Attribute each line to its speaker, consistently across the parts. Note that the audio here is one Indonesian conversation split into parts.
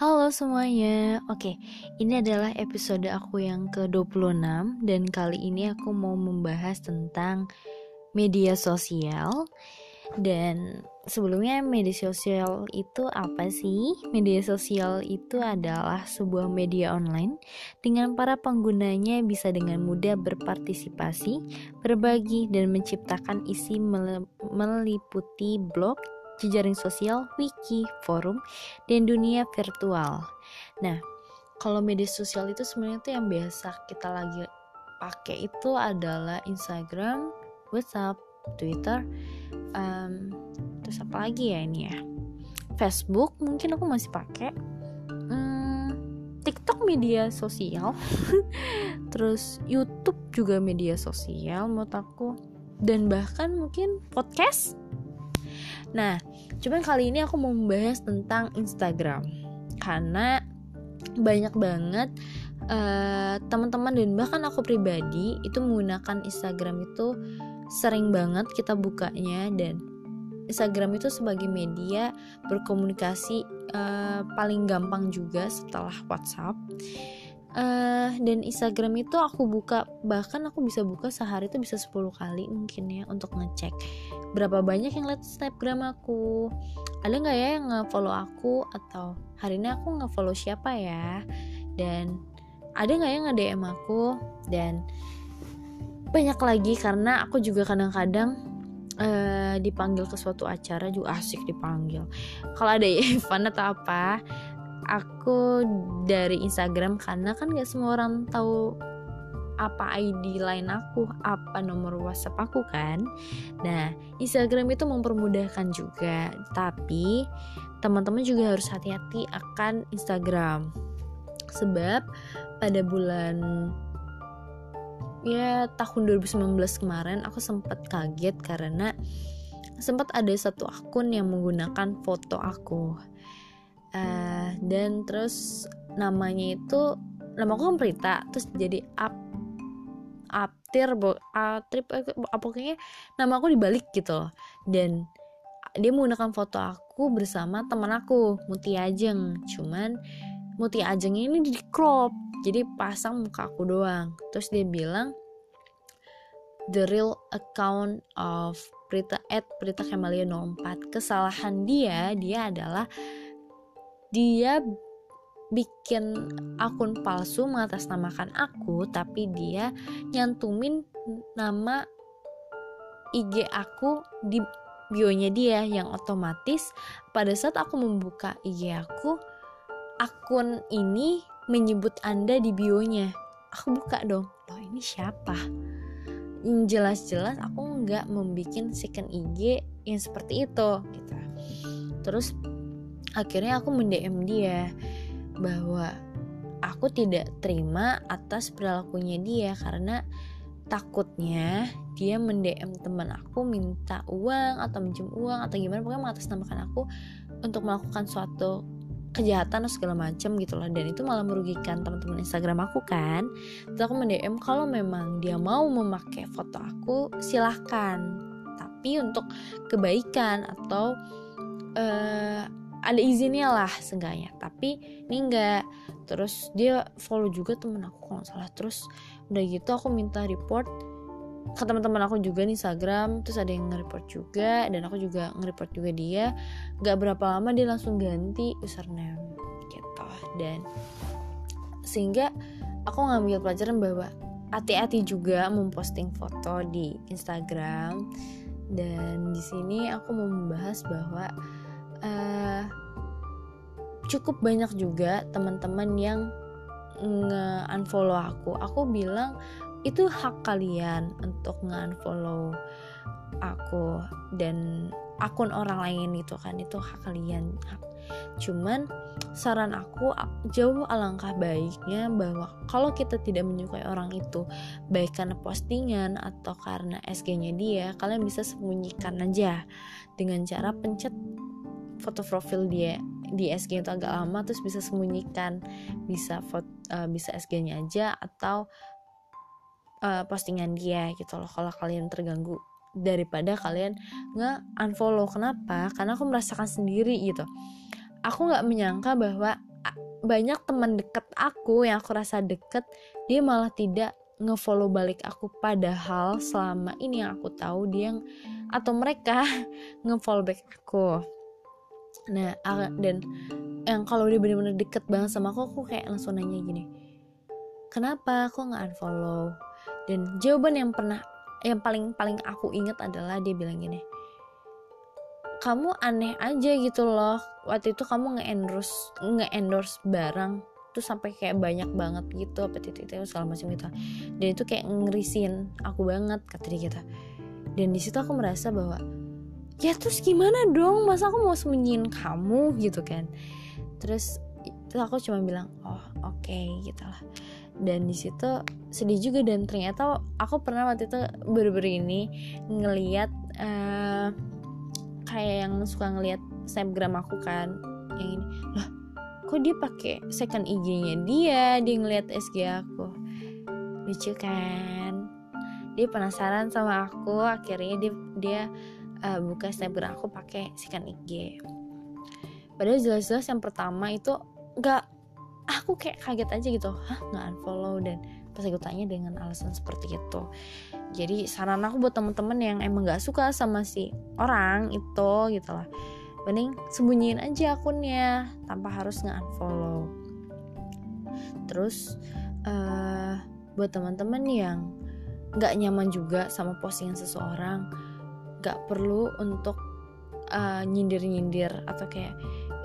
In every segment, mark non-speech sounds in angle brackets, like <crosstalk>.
Speaker 1: Halo semuanya. Oke, ini adalah episode aku yang ke-26 dan kali ini aku mau membahas tentang media sosial. Dan sebelumnya media sosial itu apa sih? Media sosial itu adalah sebuah media online dengan para penggunanya bisa dengan mudah berpartisipasi, berbagi dan menciptakan isi meliputi blog, jejaring sosial, wiki, forum, dan dunia virtual. Nah, kalau media sosial itu sebenarnya tuh yang biasa kita lagi pakai itu adalah Instagram, WhatsApp, Twitter, um, terus apa lagi ya ini ya? Facebook mungkin aku masih pakai. Hmm, TikTok media sosial, <laughs> terus YouTube juga media sosial menurut aku, dan bahkan mungkin podcast Nah, cuman kali ini aku mau membahas tentang Instagram. Karena banyak banget uh, teman-teman dan bahkan aku pribadi itu menggunakan Instagram itu sering banget kita bukanya dan Instagram itu sebagai media berkomunikasi uh, paling gampang juga setelah WhatsApp uh, dan Instagram itu aku buka bahkan aku bisa buka sehari itu bisa 10 kali mungkin ya untuk ngecek berapa banyak yang lihat snapgram aku. Ada nggak ya yang nge-follow aku atau hari ini aku nge-follow siapa ya? Dan ada nggak yang nge-DM aku? Dan banyak lagi karena aku juga kadang-kadang uh, dipanggil ke suatu acara juga asik dipanggil. Kalau ada <laughs> event atau apa aku dari Instagram karena kan gak semua orang tahu apa ID lain aku, apa nomor WhatsApp aku kan. Nah, Instagram itu mempermudahkan juga, tapi teman-teman juga harus hati-hati akan Instagram. Sebab pada bulan ya tahun 2019 kemarin aku sempat kaget karena sempat ada satu akun yang menggunakan foto aku uh, dan terus namanya itu nama aku kan Prita terus jadi up Aptir bo, trip eh, pokoknya nama aku dibalik gitu. Loh dan dia menggunakan foto aku bersama teman aku Muti Ajeng. Cuman Muti Ajeng ini di crop jadi pasang muka aku doang. Terus dia bilang the real account of Prita at Prita Kemalia 04 kesalahan dia dia adalah dia bikin akun palsu mengatasnamakan aku tapi dia nyantumin nama IG aku di bionya dia yang otomatis pada saat aku membuka IG aku akun ini menyebut anda di bionya. Aku buka dong. Loh ini siapa? Jelas-jelas aku nggak membuat second IG yang seperti itu gitu. Terus akhirnya aku mendm dia bahwa aku tidak terima atas perilakunya dia karena takutnya dia mendm teman aku minta uang atau minjem uang atau gimana pokoknya mengatasnamakan aku untuk melakukan suatu kejahatan atau segala macam gitu loh. Dan itu malah merugikan teman-teman Instagram aku kan. Terus aku mendm kalau memang dia mau memakai foto aku silahkan tapi untuk kebaikan atau uh, ada izinnya lah seenggaknya. Tapi ini enggak. Terus dia follow juga temen aku kalau salah. Terus udah gitu aku minta report ke teman-teman aku juga di Instagram. Terus ada yang nge-report juga dan aku juga nge-report juga dia. Nggak berapa lama dia langsung ganti username gitu. Dan sehingga aku ngambil pelajaran bahwa hati-hati juga memposting foto di Instagram. Dan di sini aku mau membahas bahwa uh, cukup banyak juga teman-teman yang nge-unfollow aku. Aku bilang itu hak kalian untuk nge-unfollow aku dan akun orang lain itu kan itu hak kalian. Cuman saran aku jauh alangkah baiknya bahwa kalau kita tidak menyukai orang itu baik karena postingan atau karena SG-nya dia, kalian bisa sembunyikan aja dengan cara pencet foto profil dia di SG itu agak lama terus bisa sembunyikan. Bisa foto uh, bisa SG-nya aja atau uh, postingan dia gitu loh kalau kalian terganggu. Daripada kalian nge unfollow kenapa? Karena aku merasakan sendiri gitu. Aku nggak menyangka bahwa banyak teman deket aku yang aku rasa deket dia malah tidak ngefollow balik aku. Padahal selama ini yang aku tahu dia yang atau mereka <laughs> ngefollow back aku nah dan yang kalau dia bener-bener deket banget sama aku aku kayak langsung nanya gini kenapa aku nggak unfollow dan jawaban yang pernah yang paling paling aku inget adalah dia bilang gini kamu aneh aja gitu loh waktu itu kamu nge-endorse nge-endorse barang tuh sampai kayak banyak banget gitu apa titik-titik segala macam gitu. Dan itu kayak ngerisin aku banget kata dia gitu. Dan di situ aku merasa bahwa ya terus gimana dong? Masa aku mau sembunyiin kamu gitu kan? Terus terus aku cuma bilang oh oke okay, gitu lah. Dan di situ sedih juga dan ternyata aku pernah waktu itu baru-baru ini ngeliat uh, kayak yang suka ngeliat snapgram aku kan yang ini. Lah kok dia pakai second IG-nya dia? Dia ngeliat SG aku. Lucu kan? Dia penasaran sama aku akhirnya dia dia uh, buka snapgram aku pakai second IG padahal jelas-jelas yang pertama itu nggak aku kayak kaget aja gitu. Hah nggak unfollow? Dan pas aku tanya dengan alasan seperti itu. Jadi saran aku buat temen-temen yang emang gak suka sama si orang itu gitu lah. Mending sembunyiin aja akunnya tanpa harus nge-unfollow. Terus uh, buat teman-teman yang gak nyaman juga sama postingan seseorang gak perlu untuk uh, nyindir-nyindir atau kayak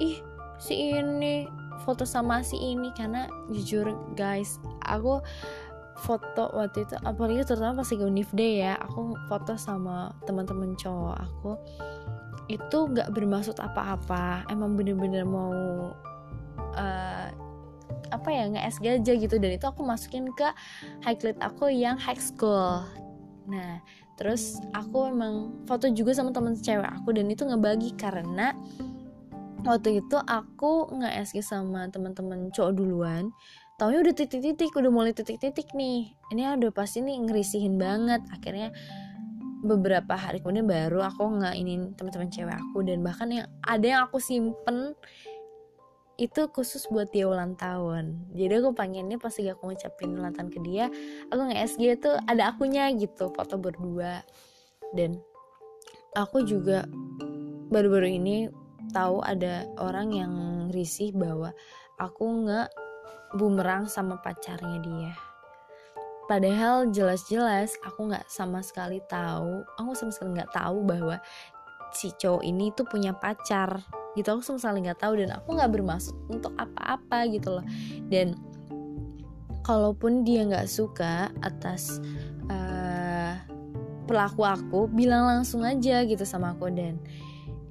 Speaker 1: ih si ini foto sama si ini. Karena jujur guys aku foto waktu itu apalagi terutama pas lagi unif day ya aku foto sama teman-teman cowok aku itu nggak bermaksud apa-apa. Emang bener-bener mau uh, apa ya nge SG aja gitu. Dan itu aku masukin ke highlight aku yang high school nah terus aku emang foto juga sama temen cewek aku dan itu ngebagi karena waktu itu aku nge SG sama teman-teman cowok duluan. Taunya udah titik-titik udah mulai titik-titik nih. Ini udah pasti nih ngerisihin banget. Akhirnya beberapa hari kemudian baru aku nggak ini teman-teman cewek aku dan bahkan yang ada yang aku simpen itu khusus buat dia ulang tahun. Jadi aku pengennya pas lagi aku ngucapin ulang tahun ke dia aku nge SG itu ada akunya gitu foto berdua. Dan aku juga baru-baru ini tahu ada orang yang risih bahwa aku nggak bumerang sama pacarnya dia. Padahal jelas-jelas aku nggak sama sekali tahu aku sama sekali nggak tahu bahwa si cowok ini tuh punya pacar gitu. Aku sama sekali nggak tahu dan aku nggak bermaksud untuk apa-apa gitu loh. Dan kalaupun dia nggak suka atas uh, pelaku aku bilang langsung aja gitu sama aku. Dan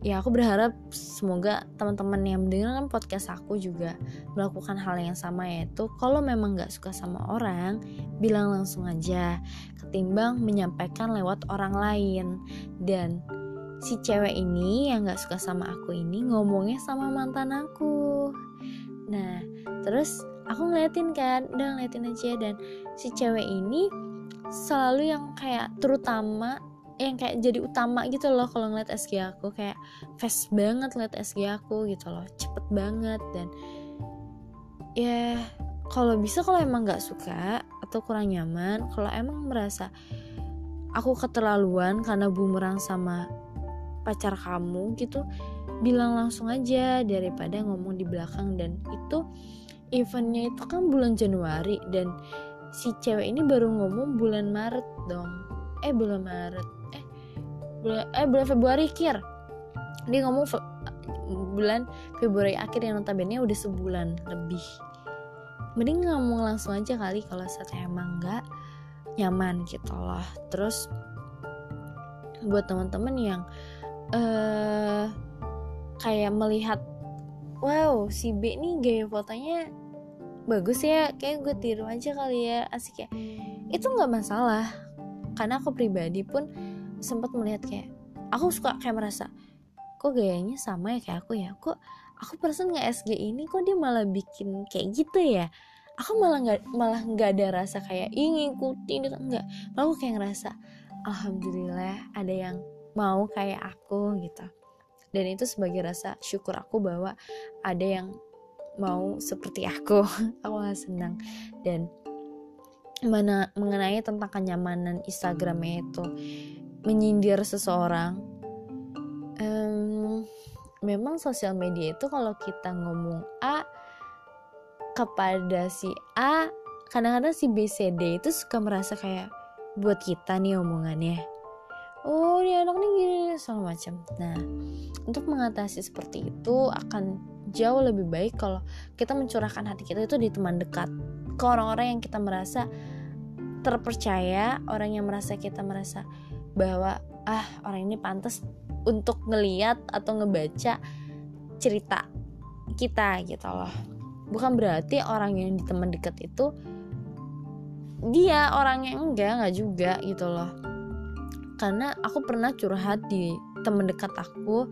Speaker 1: ya aku berharap semoga teman-teman yang mendengarkan podcast aku juga melakukan hal yang sama yaitu kalau memang nggak suka sama orang bilang langsung aja ketimbang menyampaikan lewat orang lain. Dan si cewek ini yang nggak suka sama aku ini ngomongnya sama mantan aku. Nah terus aku ngeliatin kan udah ngeliatin aja dan si cewek ini selalu yang kayak terutama yang kayak jadi utama gitu loh kalau ngeliat SG aku kayak fast banget ngeliat SG aku gitu loh cepet banget dan ya kalau bisa kalau emang nggak suka atau kurang nyaman kalau emang merasa aku keterlaluan karena bumerang sama pacar kamu gitu bilang langsung aja daripada ngomong di belakang. Dan itu eventnya itu kan bulan Januari dan si cewek ini baru ngomong bulan Maret dong. Eh bulan Maret bulan eh bulan Februari kir. Dia ngomong fe, bulan Februari akhir yang notabene udah sebulan lebih. Mending ngomong langsung aja kali kalau saat emang nggak nyaman gitu loh. Terus buat teman-teman yang uh, kayak melihat wow si B nih gaya fotonya bagus ya kayak gue tiru aja kali ya asik ya. Itu nggak masalah karena aku pribadi pun sempat melihat kayak aku suka kayak merasa kok gayanya sama ya kayak aku ya? Kok aku persen nggak SG ini kok dia malah bikin kayak gitu ya? Aku malah nggak malah nggak ada rasa kayak ingin ngikutin itu. Enggak malah aku kayak ngerasa alhamdulillah ada yang mau kayak aku gitu. Dan itu sebagai rasa syukur aku bahwa ada yang mau seperti aku. <laughs> Aku senang. Dan mana mengenai tentang kenyamanan Instagramnya itu menyindir seseorang um, memang sosial media itu kalau kita ngomong A kepada si A kadang-kadang si B C D itu suka merasa kayak buat kita nih omongannya oh dia anak nih gini segala macam. Nah untuk mengatasi seperti itu akan jauh lebih baik kalau kita mencurahkan hati kita itu di teman dekat. Ke orang-orang yang kita merasa terpercaya orang yang merasa kita merasa bahwa ah orang ini pantas untuk ngeliat atau ngebaca cerita kita gitu loh. Bukan berarti orang yang di teman dekat itu dia orang yang enggak enggak juga gitu loh karena aku pernah curhat di teman dekat aku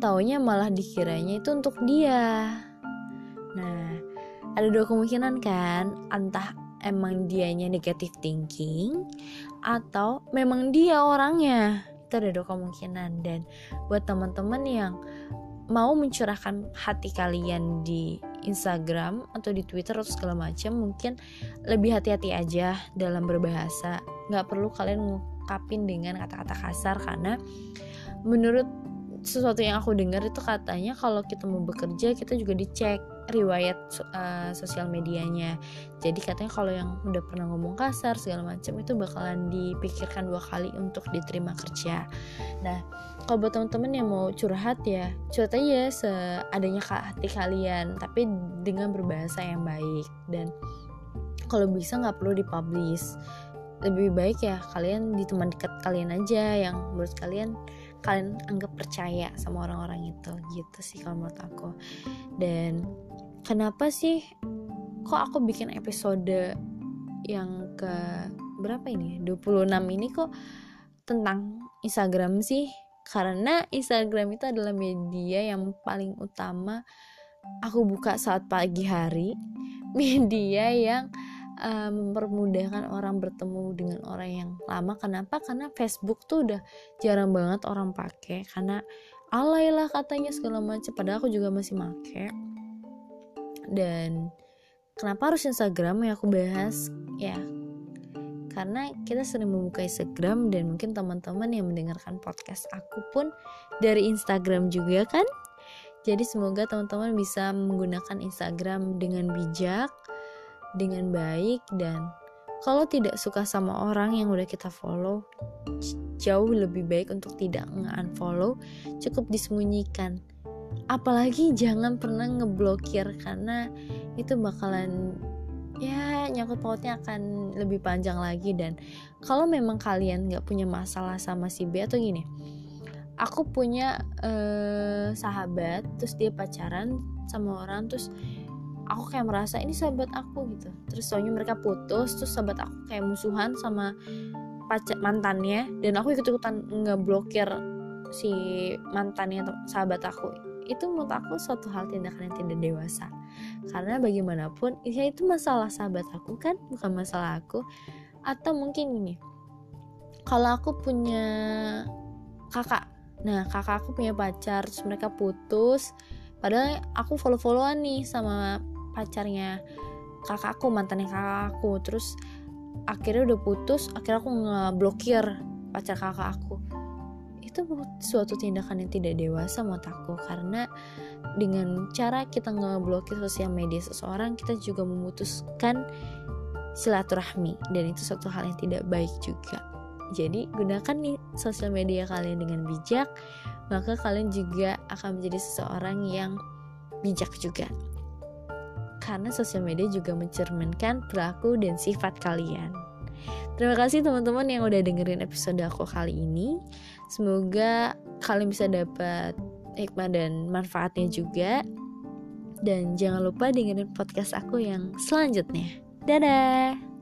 Speaker 1: taunya malah dikiranya itu untuk dia. Nah ada dua kemungkinan kan entah emang dianya negatif thinking atau memang dia orangnya. Itu ada dua kemungkinan. Dan buat teman-teman yang mau mencurahkan hati kalian di Instagram atau di Twitter atau segala macam mungkin lebih hati-hati aja dalam berbahasa. Nggak perlu kalian ngungkapin dengan kata-kata kasar karena menurut sesuatu yang aku dengar itu katanya kalau kita mau bekerja kita juga dicek riwayat uh, sosial medianya. Jadi katanya kalau yang udah pernah ngomong kasar segala macam itu bakalan dipikirkan dua kali untuk diterima kerja. Nah kalau buat teman-teman yang mau curhat ya curhat aja seadanya hati kalian tapi dengan berbahasa yang baik. Dan kalau bisa nggak perlu dipublish lebih baik ya kalian di teman dekat kalian aja yang menurut kalian kalian anggap percaya sama orang-orang itu gitu sih kalau menurut aku. Dan kenapa sih kok aku bikin episode yang ke berapa ini 26 ini kok tentang Instagram sih? Karena Instagram itu adalah media yang paling utama aku buka saat pagi hari. <laughs> Media yang uh, mempermudahkan orang bertemu dengan orang yang lama. Kenapa? Karena Facebook tuh udah jarang banget orang pakai karena alay lah katanya segala macam padahal aku juga masih make. Dan kenapa harus Instagram yang aku bahas? Ya karena kita sering membuka Instagram dan mungkin teman-teman yang mendengarkan podcast aku pun dari Instagram juga kan? Jadi semoga teman-teman bisa menggunakan Instagram dengan bijak dengan baik dan kalau tidak suka sama orang yang udah kita follow jauh lebih baik untuk tidak nge-unfollow cukup disembunyikan. Apalagi jangan pernah ngeblokir karena itu bakalan ya nyangkut pautnya akan lebih panjang lagi. Dan kalau memang kalian nggak punya masalah sama si B atau gini aku punya uh, sahabat terus dia pacaran sama orang terus aku kayak merasa ini sahabat aku gitu. Terus soalnya mereka putus terus sahabat aku kayak musuhan sama pacar mantannya dan aku ikut ikutan ngeblokir si mantannya sahabat aku. Itu menurut aku suatu hal tindakan yang tidak dewasa. Karena bagaimanapun ya itu masalah sahabat aku kan bukan masalah aku. Atau mungkin ini kalau aku punya kakak. Nah kakak aku punya pacar terus mereka putus. Padahal aku follow followan nih sama pacarnya kakakku mantannya kakakku terus akhirnya udah putus akhirnya aku ngeblokir pacar kakak aku. Itu suatu tindakan yang tidak dewasa menurut aku karena dengan cara kita ngeblokir sosial media seseorang kita juga memutuskan silaturahmi. Dan itu suatu hal yang tidak baik juga. Jadi gunakan nih sosial media kalian dengan bijak maka kalian juga akan menjadi seseorang yang bijak juga karena sosial media juga mencerminkan perilaku dan sifat kalian. Terima kasih teman-teman yang udah dengerin episode aku kali ini. Semoga kalian bisa dapat hikmah dan manfaatnya juga. Dan jangan lupa dengerin podcast aku yang selanjutnya. Dadah!